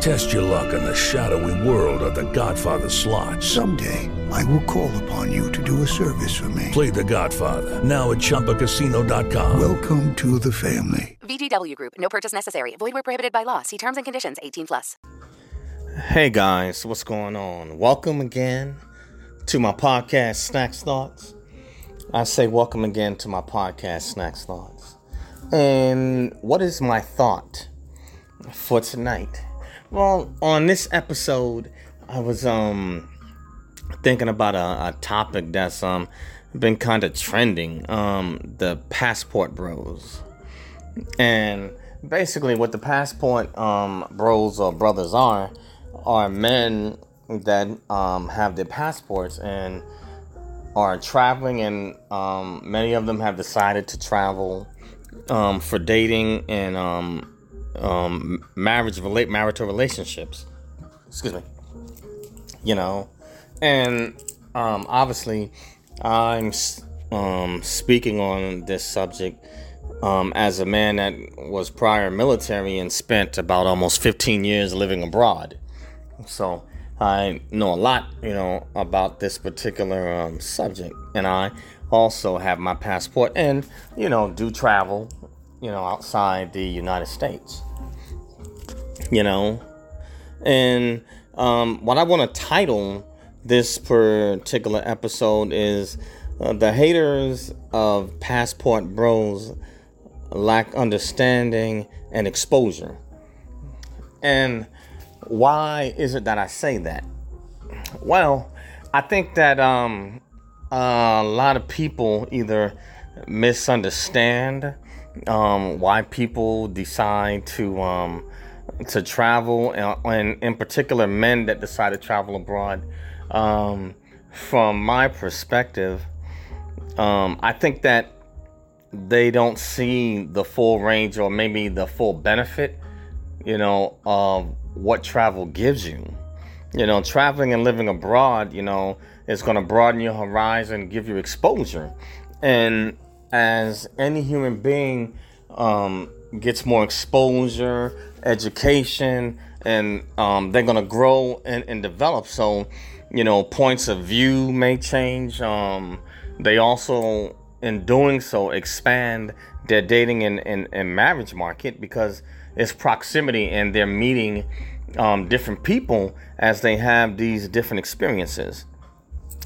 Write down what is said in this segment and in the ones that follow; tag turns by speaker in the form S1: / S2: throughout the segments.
S1: Test your luck in the shadowy world of The Godfather slot.
S2: Someday, I will call upon you to do a service for me.
S1: Play The Godfather now at ChumbaCasino.com.
S2: Welcome to the family.
S3: VGW Group. No purchase necessary. Void where prohibited by law. See terms and conditions. 18 plus.
S4: Hey guys, what's going on? Welcome again to my podcast, Snakz Thoughts. I say welcome again to my podcast, Snakz Thoughts. And what is my thought for tonight? Well, on this episode, I was um thinking about a, a topic that's um been kind of trending, um the passport bros. And basically what the passport um bros or brothers are are men that um have their passports and are traveling and um many of them have decided to travel um for dating and um um, marriage relate marital relationships. Excuse me. You know, and um, obviously, I'm um, speaking on this subject um, as a man that was prior military and spent about almost 15 years living abroad. So I know a lot, you know, about this particular um, subject, and I also have my passport and you know do travel you know, outside the United States. You know, and um, what I want to title this particular episode is uh, the haters of passport bros lack understanding and exposure. And why is it that I say that? Well, I think that um, a lot of people either misunderstand um, why people decide to um, to travel, and, in particular, men that decide to travel abroad. Um, from my perspective, um, I think that they don't see the full range or maybe the full benefit, you know, of what travel gives you. You know, traveling and living abroad, you know, is going to broaden your horizon, give you exposure. And as any human being um, gets more exposure, education, and um, they're to grow and, and, develop. So, you know, points of view may change. Um, they also, in doing so, expand their dating and, and, and marriage market because it's proximity and they're meeting um, different people as they have these different experiences.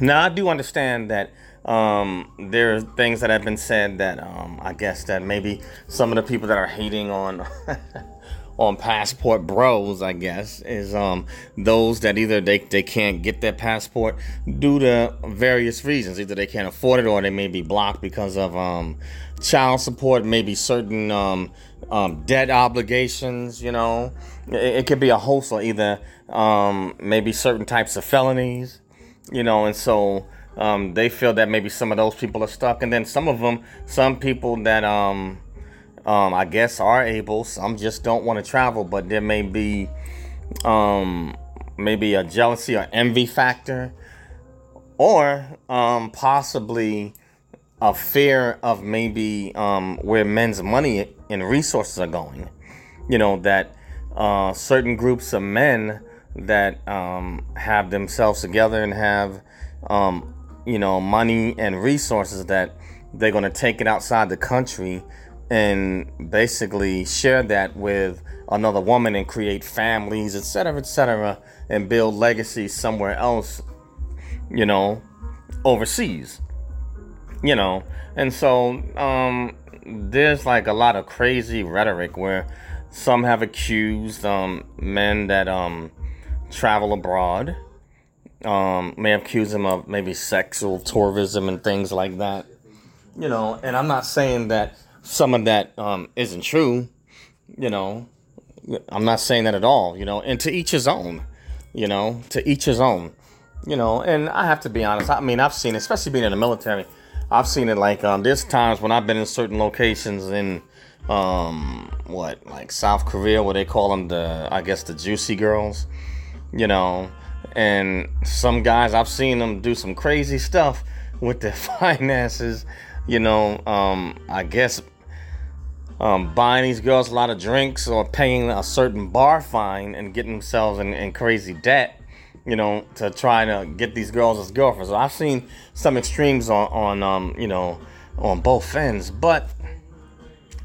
S4: Now, I do understand that um, there are things that have been said that um, I guess that maybe some of the people that are hating on on passport bros, I guess, is um, those that either they, they can't get their passport due to various reasons. Either they can't afford it or they may be blocked because of um, child support, maybe certain um, um, debt obligations, you know. It, it, could be a host or either um, maybe certain types of felonies, you know, and so um, they feel that maybe some of those people are stuck, and then some of them, some people that um, um, I guess are able, some just don't want to travel, but there may be um, maybe a jealousy or envy factor, or um, possibly a fear of maybe um, where men's money and resources are going. You know that uh, certain groups of men that um, have themselves together and have um, you know, money and resources that they're going to take it outside the country and basically share that with another woman and create families, etc., etc., and build legacies somewhere else, you know, overseas, you know. And so um, there's like a lot of crazy rhetoric where some have accused um, men that um, travel abroad um, may accuse him of maybe sexual tourism and things like that. You know, and I'm not saying that some of that um, isn't true. You know, I'm not saying that at all. You know, and to each his own. You know, to each his own. You know, and I have to be honest. I mean, I've seen, especially being in the military, I've seen it like um, there's times when I've been in certain locations in um, what like South Korea, where they call them the I guess the juicy girls, you know, and some guys I've seen them do some crazy stuff with their finances, you know. Um, I guess um, buying these girls a lot of drinks or paying a certain bar fine and getting themselves in, in crazy debt, you know, to try to get these girls as girlfriends. So I've seen some extremes on, on um, you know, on both ends. But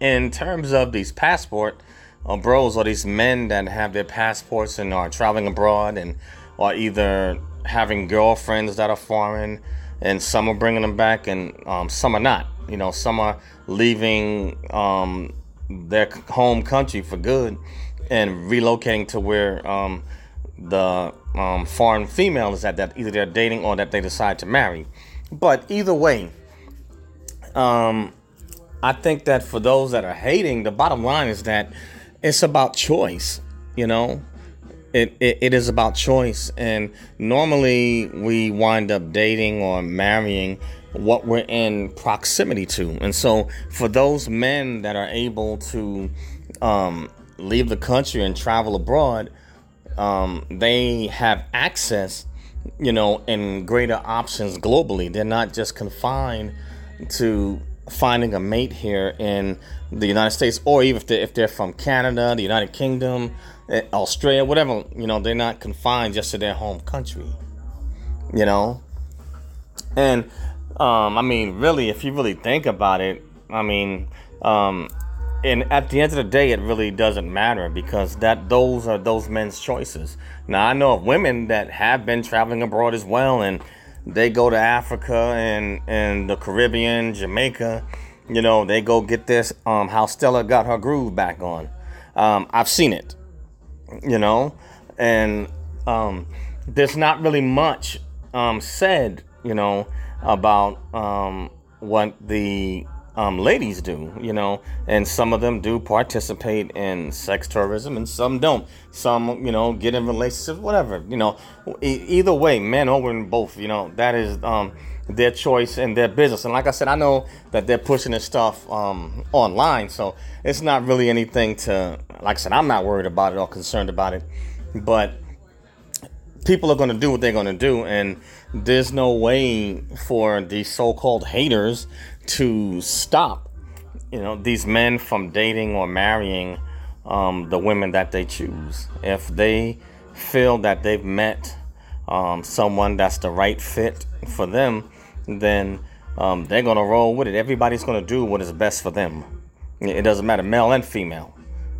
S4: in terms of these passport uh, bros or these men that have their passports and are traveling abroad and are either having girlfriends that are foreign and some are bringing them back and um, some are not. You know, some are leaving um, their home country for good and relocating to where um, the um, foreign female is at that either they're dating or that they decide to marry. But either way, um, I think that for those that are hating, the bottom line is that it's about choice. You know, it, it, it is about choice. And normally we wind up dating or marrying what we're in proximity to. And so for those men that are able to um, leave the country and travel abroad, um, they have access, you know, and greater options globally. They're not just confined to finding a mate here in the United States, or even if they're, if they're from Canada, the United Kingdom, Australia, whatever, you know, they're not confined just to their home country, you know. And um, I mean, really, if you really think about it, I mean, um, and at the end of the day, it really doesn't matter because that those are those men's choices. Now, I know of women that have been traveling abroad as well, and they go to Africa and and the Caribbean, Jamaica. You know, they go get this. Um, how Stella got her groove back on. Um, I've seen it. You know, and um, there's not really much um, said. You know, about um, what the um, ladies do, you know, and some of them do participate in sex tourism and some don't. Some, you know, get in relationships, whatever, you know. E- either way, men or women, both, you know, that is um, their choice and their business. And like I said, I know that they're pushing this stuff um, online, so it's not really anything to, like I said, I'm not worried about it or concerned about it. But people are going to do what they're going to do, and there's no way for these so-called haters to stop you know these men from dating or marrying um, the women that they choose. If they feel that they've met um, someone that's the right fit for them then um, they're gonna roll with it. Everybody's gonna do what is best for them. It doesn't matter male and female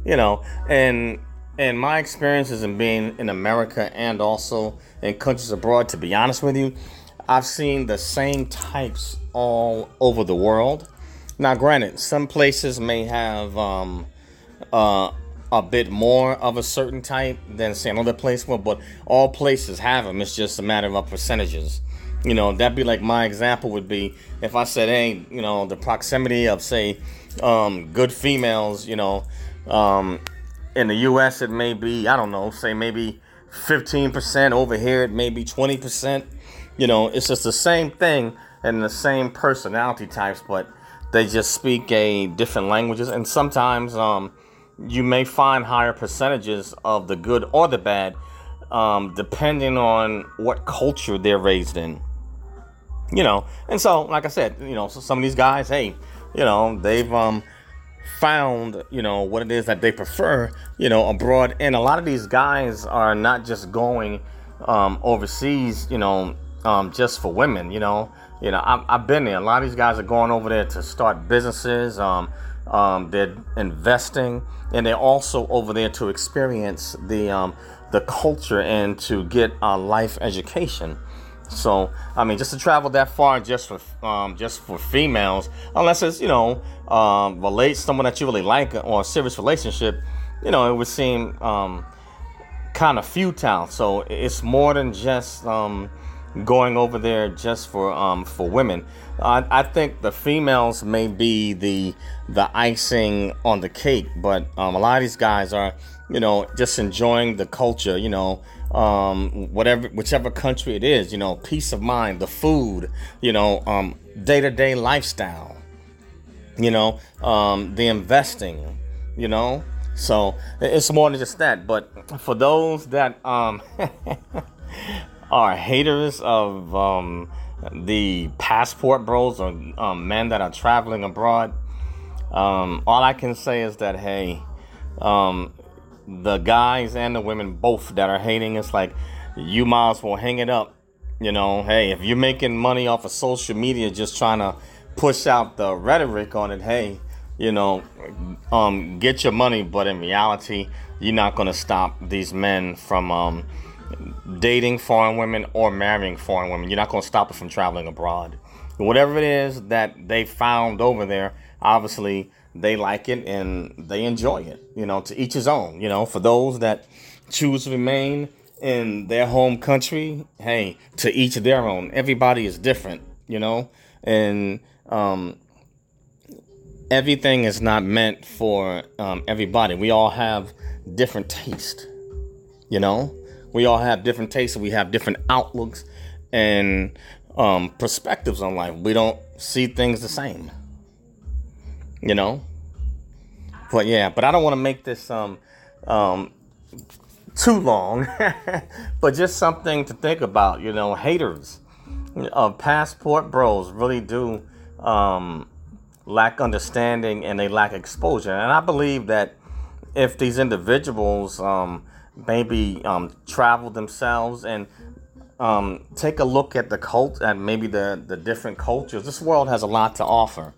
S4: you know? And and my experiences in being in America and also in countries abroad, to be honest with you, I've seen the same types all over the world. Now, granted, some places may have um, uh, a bit more of a certain type than say another place will, but all places have them. It's just a matter of percentages. You know, that'd be like my example would be if I said, hey, you know, the proximity of say um, good females, you know, um, in the U.S. it may be I don't know, say maybe 15%. Over here it may be 20%. You know, it's just the same thing and the same personality types, but they just speak a different languages. And sometimes um, you may find higher percentages of the good or the bad, um, depending on what culture they're raised in. You know, and so like I said, you know, so some of these guys, hey, you know, they've um found, you know, what it is that they prefer, you know, abroad. And a lot of these guys are not just going um, overseas, you know, um, just for women, you know. You know, I've, I've been there. A lot of these guys are going over there to start businesses. Um, um, they're investing, and they're also over there to experience the um, the culture and to get a life education. So I mean, just to travel that far just for um, just for females, unless it's you know um, relate someone that you really like or a serious relationship, you know, it would seem um, kind of futile. So it's more than just um, going over there just for um, for women. I, I think the females may be the the icing on the cake, but um, a lot of these guys are you know just enjoying the culture. You know um, whatever, whichever country it is, you know, peace of mind, the food, you know, um, day to day lifestyle. you know, um, the investing, you know. So it's more than just that. But for those that um, are haters of um, the passport bros or um, men that are traveling abroad, um, all I can say is that hey, um, the guys and the women both that are hating, it's like you might as well hang it up. You know, hey, if you're making money off of social media just trying to push out the rhetoric on it, hey, you know, um, get your money, but in reality, you're not going to stop these men from um, dating foreign women or marrying foreign women. You're not going to stop it from traveling abroad. Whatever it is that they found over there, obviously they like it and they enjoy it. You know, to each his own. You know, for those that choose to remain in their home country, hey, to each their own. Everybody is different. You know, and um, everything is not meant for um, everybody. We all have different taste. You know, we all have different tastes. We have different outlooks and um, perspectives on life. We don't see things the same. You know, but yeah, but I don't want to make this um, um, too long. but just something to think about. You know, haters of passport bros really do um, lack understanding and they lack exposure. And I believe that if these individuals um, maybe um, travel themselves and um, take a look at the cult and maybe the, the different cultures, this world has a lot to offer.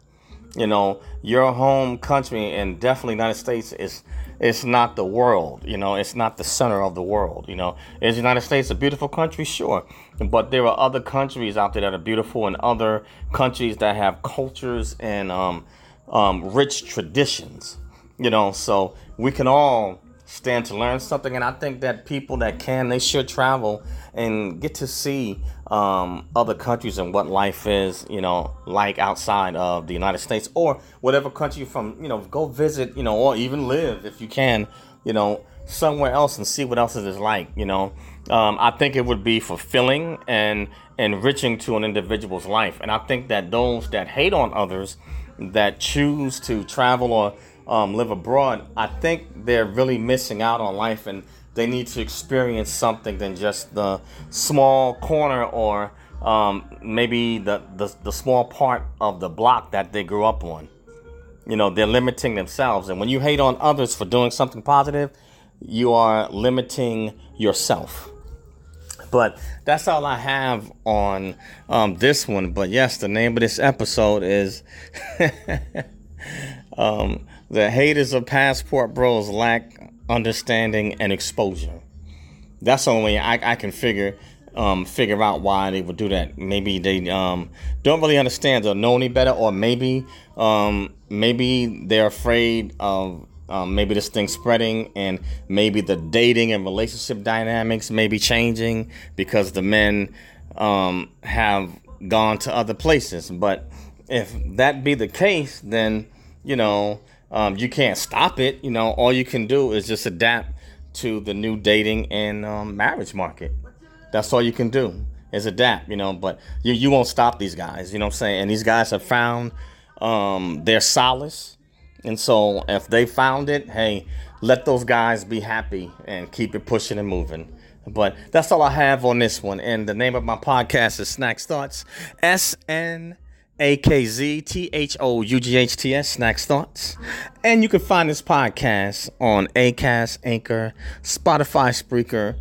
S4: You know, your home country and definitely United States is it's not the world. You know, it's not the center of the world. You know, is United States a beautiful country? Sure, but there are other countries out there that are beautiful, and other countries that have cultures and um, um, rich traditions. You know, so we can all stand to learn something, and I think that people that can, they should travel and get to see um, other countries and what life is, you know, like outside of the United States or whatever country you're from. You know, go visit, you know, or even live if you can, you know, somewhere else and see what else it is like. You know, um, I think it would be fulfilling and enriching to an individual's life, and I think that those that hate on others that choose to travel or um, live abroad, I think they're really missing out on life and they need to experience something than just the small corner or um, maybe the, the, the small part of the block that they grew up on. You know, they're limiting themselves. And when you hate on others for doing something positive, you are limiting yourself. But that's all I have on um, this one. But yes, the name of this episode is um, The Haters of Passport Bros Lack understanding, and exposure. That's the only I, I can figure um, figure out why they would do that. Maybe they um, don't really understand or know any better, or maybe um, maybe they're afraid of um, maybe this thing spreading, and maybe the dating and relationship dynamics may be changing because the men um, have gone to other places. But if that be the case, then you know um, you can't stop it. You know, all you can do is just adapt to the new dating and um, marriage market. That's all you can do is adapt. You know, but you you won't stop these guys. You know what I'm saying? And these guys have found um, their solace. And so if they found it, hey, let those guys be happy and keep it pushing and moving. But that's all I have on this one. And the name of my podcast is Snakz Thoughts. S N a K Z T H O U G H T S, Snakz Thoughts. And you can find this podcast on Acast, Anchor, Spotify, Spreaker,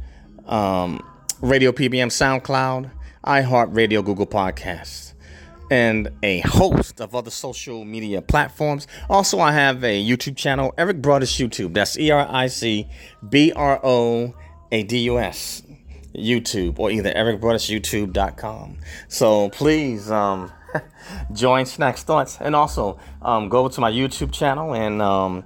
S4: um, Radio PBM, SoundCloud, iHeartRadio, Google Podcasts, and a host of other social media platforms. Also, I have a YouTube channel, Eric Broadus YouTube. That's E R I C B R O A D U S. YouTube or either ericbroadusyoutube.com. So please, um, join Snakz Thoughts, and also um, go over to my YouTube channel and um,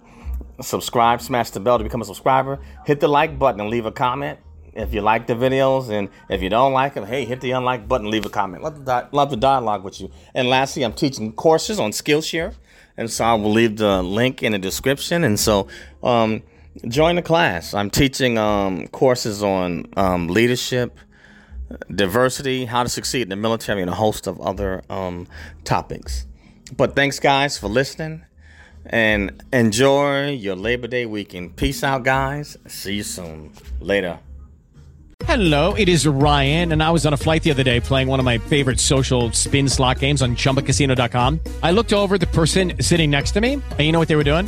S4: subscribe, smash the bell to become a subscriber. Hit the like button and leave a comment if you like the videos, and if you don't like them, hey, hit the unlike button, leave a comment. Love the love the dialogue with you. And lastly, I'm teaching courses on Skillshare, and so I will leave the link in the description. And so. Um, join the class. I'm teaching um, courses on um, leadership, diversity, how to succeed in the military, and a host of other um, topics. But thanks, guys, for listening and enjoy your Labor Day weekend. Peace out, guys. See you soon. Later.
S5: Hello, it is Ryan, and I was on a flight the other day playing one of my favorite social spin slot games on chumbacasino.com. I looked over the person sitting next to me, and you know what they were doing?